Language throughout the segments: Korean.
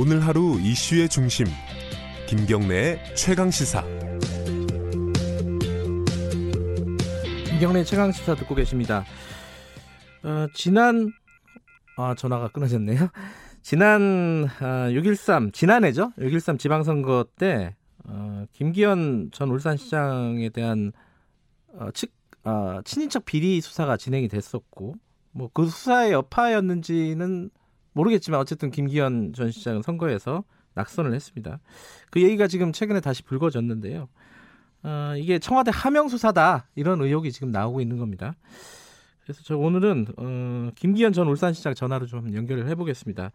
오늘 하루 이슈의 중심 김경래의 최강 시사 김경래 최강 시사 듣고 계십니다. 어, 지난 아 전화가 끊어졌네요. 지난 아, 6.13 지난해죠. 6.13 지방선거 때 어, 김기현 전 울산시장에 대한 어, 측 어, 친인척 비리 수사가 진행이 됐었고 뭐 그 수사의 여파였는지는 모르겠지만 어쨌든 김기현 전 시장은 선거에서 낙선을 했습니다. 그 얘기가 지금 최근에 다시 불거졌는데요. 어, 이게 청와대 하명 수사다 이런 의혹이 지금 나오고 있는 겁니다. 그래서 저 오늘은 어, 김기현 전 울산시장 전화로 좀 연결을 해보겠습니다.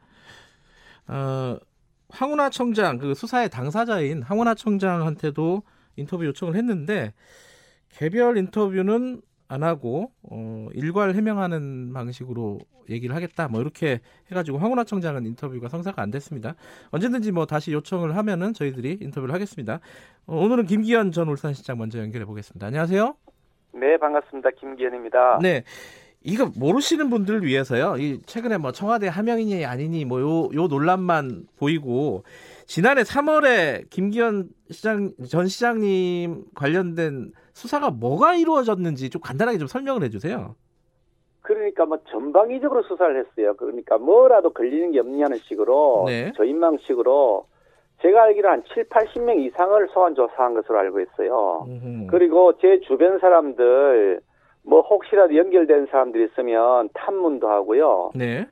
어, 황운하 청장 그 수사의 당사자인 황운하 청장한테도 인터뷰 요청을 했는데 개별 인터뷰는 안 하고 어, 일괄 해명하는 방식으로 얘기를 하겠다 뭐 이렇게 해가지고 황운하 청장은 인터뷰가 성사가 안 됐습니다. 언제든지 뭐 다시 요청을 하면은 저희들이 인터뷰를 하겠습니다. 어, 오늘은 김기현 전 울산시장 먼저 연결해 보겠습니다. 안녕하세요. 네, 반갑습니다. 김기현입니다. 네. 이거 모르시는 분들을 위해서요. 이 최근에 뭐 청와대 하명이니 아니니 뭐요 요 논란만 보이고 지난해 3월에 김기현 시장 전 시장님 관련된 수사가 뭐가 이루어졌는지 좀 간단하게 좀 설명을 해주세요. 그러니까 뭐 전방위적으로 수사를 했어요. 그러니까 뭐라도 걸리는 게 없냐는 식으로 네. 저인망식으로 제가 알기로 한 7, 80명 이상을 소환 조사한 것으로 알고 있어요. 음흠. 그리고 제 주변 사람들 뭐 혹시라도 연결된 사람들이 있으면 탐문도 하고요. 네.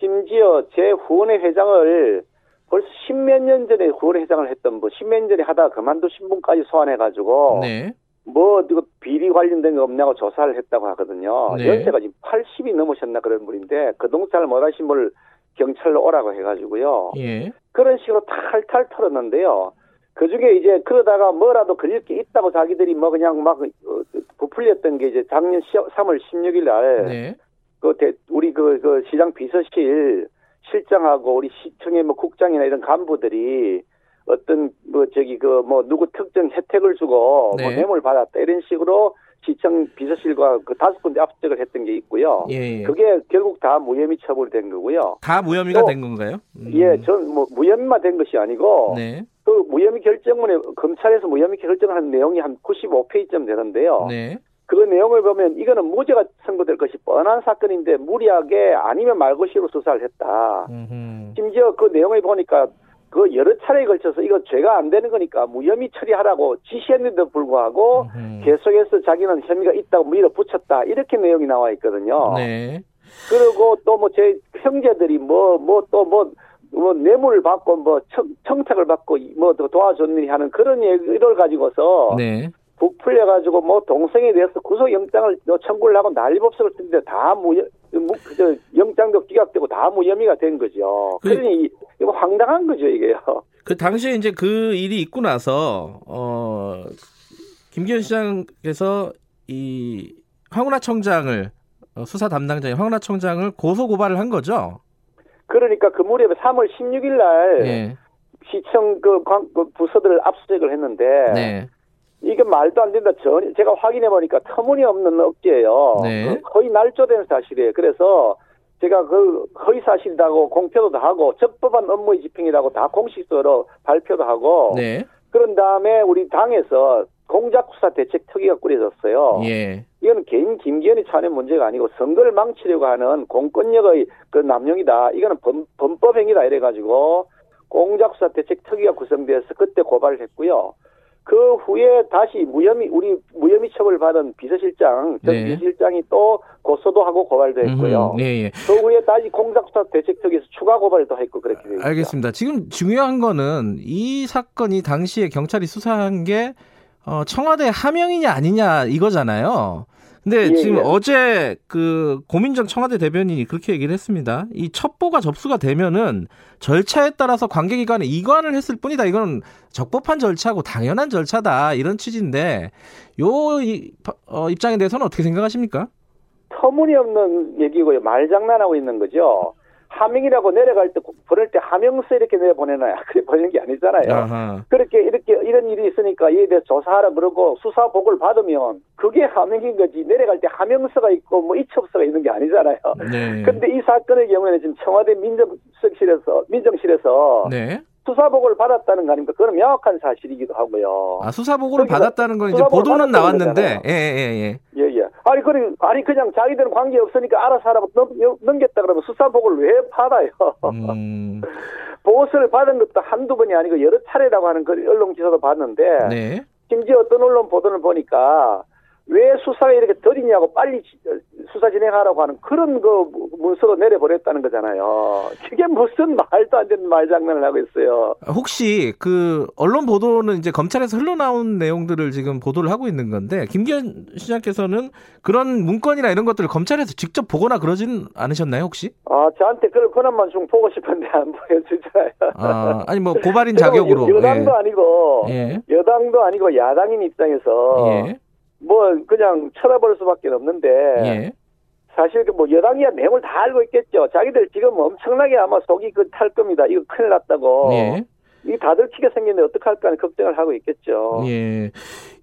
심지어 제 후원회 회장을 벌써 십몇 년 전에 후원회 회장을 했던 분, 십몇 년 전에 하다가 그만두신 분까지 소환해가지고 네. 뭐 이거 비리 관련된 거 없냐고 조사를 했다고 하거든요. 네. 연세가 지금 80이 넘으셨나 그런 분인데 그 동찰 못하신 분을 경찰로 오라고 해가지고요. 예. 그런 식으로 탈탈 털었는데요. 그 중에 이제 그러다가 뭐라도 걸릴 게 있다고 자기들이 뭐 그냥 막 어, 부풀렸던 게 이제 작년 3월 16일 날 네. 그 대- 우리 그, 그 시장 비서실 실장하고 우리 시청의 뭐 국장이나 이런 간부들이 어떤 뭐 저기 그 뭐 누구 특정 혜택을 주고 뭐 네. 뇌물 받았다 이런 식으로 시청 비서실과 그 다섯 군데 압수적을 했던 게 있고요. 예. 예. 그게 결국 다 무혐의 처벌된 거고요. 다 무혐의가 또- 된 건가요? 음. 예, 전 뭐 무혐의만 된 것이 아니고 네. 그 무혐의 결정문에 검찰에서 무혐의 결정하는 내용이 한 95페이지쯤 되는데요. 네. 그 내용을 보면 이거는 무죄가 선고될 것이 뻔한 사건인데 무리하게 아니면 말고시로 수사를 했다. 음흠. 심지어 그 내용을 보니까 그 여러 차례에 걸쳐서 이거 죄가 안 되는 거니까 무혐의 처리하라고 지시했는데도 불구하고 음흠. 계속해서 자기는 혐의가 있다고 밀어붙였다. 이렇게 내용이 나와 있거든요. 네. 그리고 또 뭐 제 형제들이 뭐 뭐 또뭐 뭐 뇌물을 받고 뭐 청, 청탁을 받고 뭐더 도와줬느니 하는 그런 얘기를 가지고서 네. 부풀려 가지고 뭐 동생에 대해서 구속 영장을 청구를 하고 난리법석을 쓰는데 다 무혐 무, 영장도 기각되고 다 무혐의가 된 거죠. 그- 그러니 이- 이거 황당한 거죠 이게요. 그 당시에 이제 그 일이 있고 나서 어 김기현 시장께서 이 황운하 청장을 어, 수사 담당자인 황운하 청장을 고소 고발을 한 거죠. 그러니까 그 무렵에 3월 16일 날 예. 시청 그, 관- 그 부서들을 압수수색을 했는데 네. 이게 말도 안 된다. 전 제가 확인해 보니까 터무니없는 억지예요. 네. 그 거의 날조된 사실이에요. 그래서 제가 그 허위 사실이라고 공표도 다 하고 적법한 업무의 집행이라고 다 공식적으로 발표도 하고 네. 그런 다음에 우리 당에서 공작수사 대책 특위가 꾸려졌어요. 예. 이거는 개인 김기현이 차는 문제가 아니고 선거를 망치려고 하는 공권력의 그 남용이다. 이거는 범, 범법 행위다 이래가지고 공작수사 대책 특위가 구성돼서 그때 고발을 했고요. 그 후에 다시 무혐의 우리 무혐의 처벌 받은 비서실장 전 네. 비서실장이 또 고소도 하고 고발도 했고요. 음흠. 예, 예. 그 후에 다시 공작수사 대책특위에서 추가 고발도 했고 그렇게 되어 있습니다. 알겠습니다. 지금 중요한 거는 이 사건이 당시에 경찰이 수사한 게 어, 청와대 하명이냐 아니냐 이거잖아요. 근데 예, 지금 예. 어제 그 고민정 청와대 대변인이 그렇게 얘기를 했습니다. 이 첩보가 접수가 되면은 절차에 따라서 관계기관에 이관을 했을 뿐이다. 이건 적법한 절차고 당연한 절차다. 이런 취지인데 요 이, 어, 입장에 대해서는 어떻게 생각하십니까? 터무니없는 얘기고요. 말장난하고 있는 거죠. 하명이라고 내려갈 때 보낼 때 하명서 이렇게 내보내놔야 그래 보내는 게 아니잖아요. 아하. 그렇게 이렇게 이런 일이 있으니까 이에 대해 조사하라 그러고 수사 보고를 받으면 그게 하명인 거지 내려갈 때 하명서가 있고 뭐 이첩서가 있는 게 아니잖아요. 네. 근데 이 사건의 경우에는 지금 청와대 민정실에서 민정실에서 네. 수사 보고를 받았다는 거 아닙니까? 그건 명확한 사실이기도 하고요. 아, 수사 보고를 저기가 받았다는 건 이제 보도는 나왔는데, 거잖아요. 예, 예, 예. 예, 예. 아니, 그래, 아니, 그냥 자기들은 관계 없으니까 알아서 하라고 넘, 넘겼다 그러면 수사 보고를 왜 받아요? 음, 보고서를 받은 것도 한두 번이 아니고 여러 차례라고 하는 그 언론 기사도 봤는데, 네. 심지어 어떤 언론 보도를 보니까 왜 수사가 이렇게 더디냐고 빨리 지- 수사 진행하라고 하는 그런 그 문서도 내려버렸다는 거잖아요. 그게 무슨 말도 안 되는 말장난을 하고 있어요. 혹시 그 언론 보도는 이제 검찰에서 흘러나온 내용들을 지금 보도를 하고 있는 건데 김기현 시장께서는 그런 문건이나 이런 것들을 검찰에서 직접 보거나 그러진 않으셨나요 혹시? 아, 저한테 그럴 권한만 좀 보고 싶은데 안 보여주잖아요. 아, 아니 뭐 고발인 자격으로. 여, 여당도 아니고 예. 여당도 아니고 야당인 입장에서 예. 뭐 그냥 쳐다볼 수밖에 없는데 예. 사실 그뭐 여당이야 내용을 다 알고 있겠죠. 자기들 지금 엄청나게 아마 속이 그 탈 겁니다. 이거 큰일 났다고. 예. 이게 다들 키가 생겼는데 어떡할까 하는 걱정을 하고 있겠죠. 예.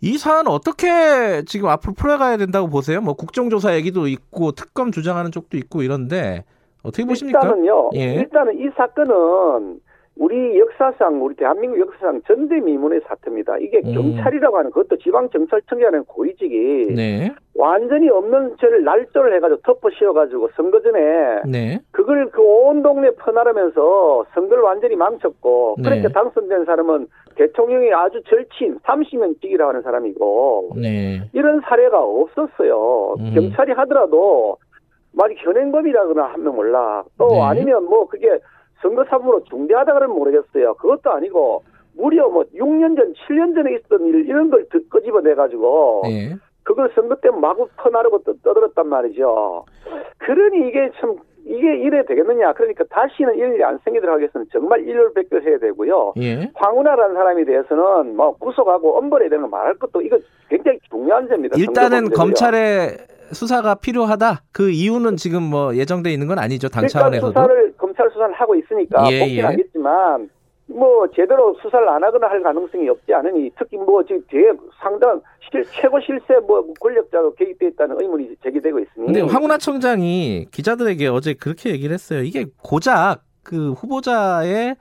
이 사안 어떻게 지금 앞으로 풀어가야 된다고 보세요? 뭐 국정조사 얘기도 있고 특검 주장하는 쪽도 있고 이런데 어떻게 보십니까? 일단은요. 예. 일단은 이 사건은 우리 역사상 우리 대한민국 역사상 전대미문의 사태입니다. 이게 음. 경찰이라고 하는 그것도 지방 경찰청이라는 고위직이 네. 완전히 없는 죄를 날조를 해가지고 덮어 씌워가지고 선거 전에 네. 그걸 그 온 동네 퍼나르면서 선거를 완전히 망쳤고 네. 그렇게 당선된 사람은 대통령이 아주 절친 30년 직이라고 하는 사람이고 네. 이런 사례가 없었어요. 음. 경찰이 하더라도 만약 현행범이라거나 하면 몰라. 또 네. 아니면 뭐 그게 선거 사무로 중대하다 그러면 모르겠어요. 그것도 아니고 무려 뭐 6년 전, 7년 전에 있었던 일 이런 걸 끄- 끄집어 내 가지고 예. 그걸 선거 때 마구 퍼나르고 떠, 떠들었단 말이죠. 그러니 이게 참 이게 이래 되겠느냐. 그러니까 다시는 이런 일이 안 생기도록 하기 위해서는 정말 일렬백결 해야 되고요. 예. 황운하라는 사람에 대해서는 뭐 구속하고 엄벌해야 되는 거 말할 것도 이거 굉장히 중요한 점입니다. 일단은 선거. 검찰의 수사가 필요하다. 그 이유는 지금 뭐 예정돼 있는 건 아니죠. 당 차원에서도. 수사를 검찰 수사를 하고 있으니까 예, 복귀는 예. 하겠지만 뭐 제대로 수사를 안 하거나 할 가능성이 없지 않으니 특히 뭐 지금 뒤에 상당 실, 최고 실세 뭐 권력자가 개입돼 있다는 의문이 제기되고 있으니 근데 황운하 청장이 기자들에게 어제 그렇게 얘기를 했어요. 이게 고작 그 후보자의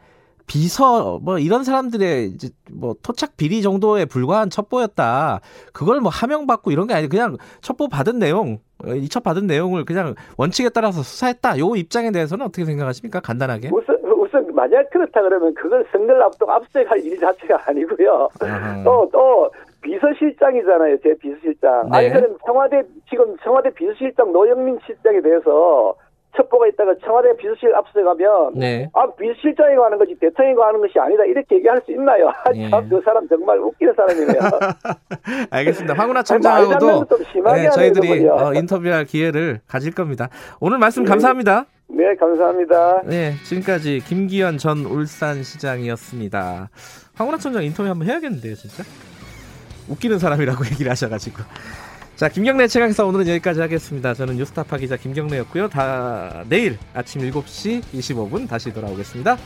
비서 뭐 이런 사람들의 이제 뭐 토착 비리 정도에 불과한 첩보였다. 그걸 뭐 하명 받고 이런 게 아니고 그냥 첩보 받은 내용, 어, 이첩 받은 내용을 그냥 원칙에 따라서 수사했다. 요 입장에 대해서는 어떻게 생각하십니까? 간단하게. 우선 우선 만약 그렇다 그러면 그걸 선거를 앞두고 압수할 일 자체가 아니고요. 아하. 또또 비서실장이잖아요, 제 비서실장. 네. 아니 그럼 청와대 지금 청와대 비서실장 노영민 실장에 대해서 첩보가 있다가 청와대 비서실 압수해 가면 네. 아 비서실장이 하는 거지 대통령이 하는 것이 아니다 이렇게 얘기할 수 있나요? 예. 참그 사람 정말 웃기는 사람이네요. 알겠습니다. 황운하 청장하고도 네, 저희들이. 어, 인터뷰할 기회를 가질 겁니다. 오늘 말씀 감사합니다. 네 감사합니다. 네, 지금까지 김기현 전 울산시장이었습니다. 황운하 청장 인터뷰 한번 해야겠는데요, 진짜. 웃기는 사람이라고 얘기를 하셔가지고. 자, 김경래 최강사 오늘은 여기까지 하겠습니다. 저는 뉴스타파 기자 김경래였고요. 다 내일 아침 7시 25분 다시 돌아오겠습니다.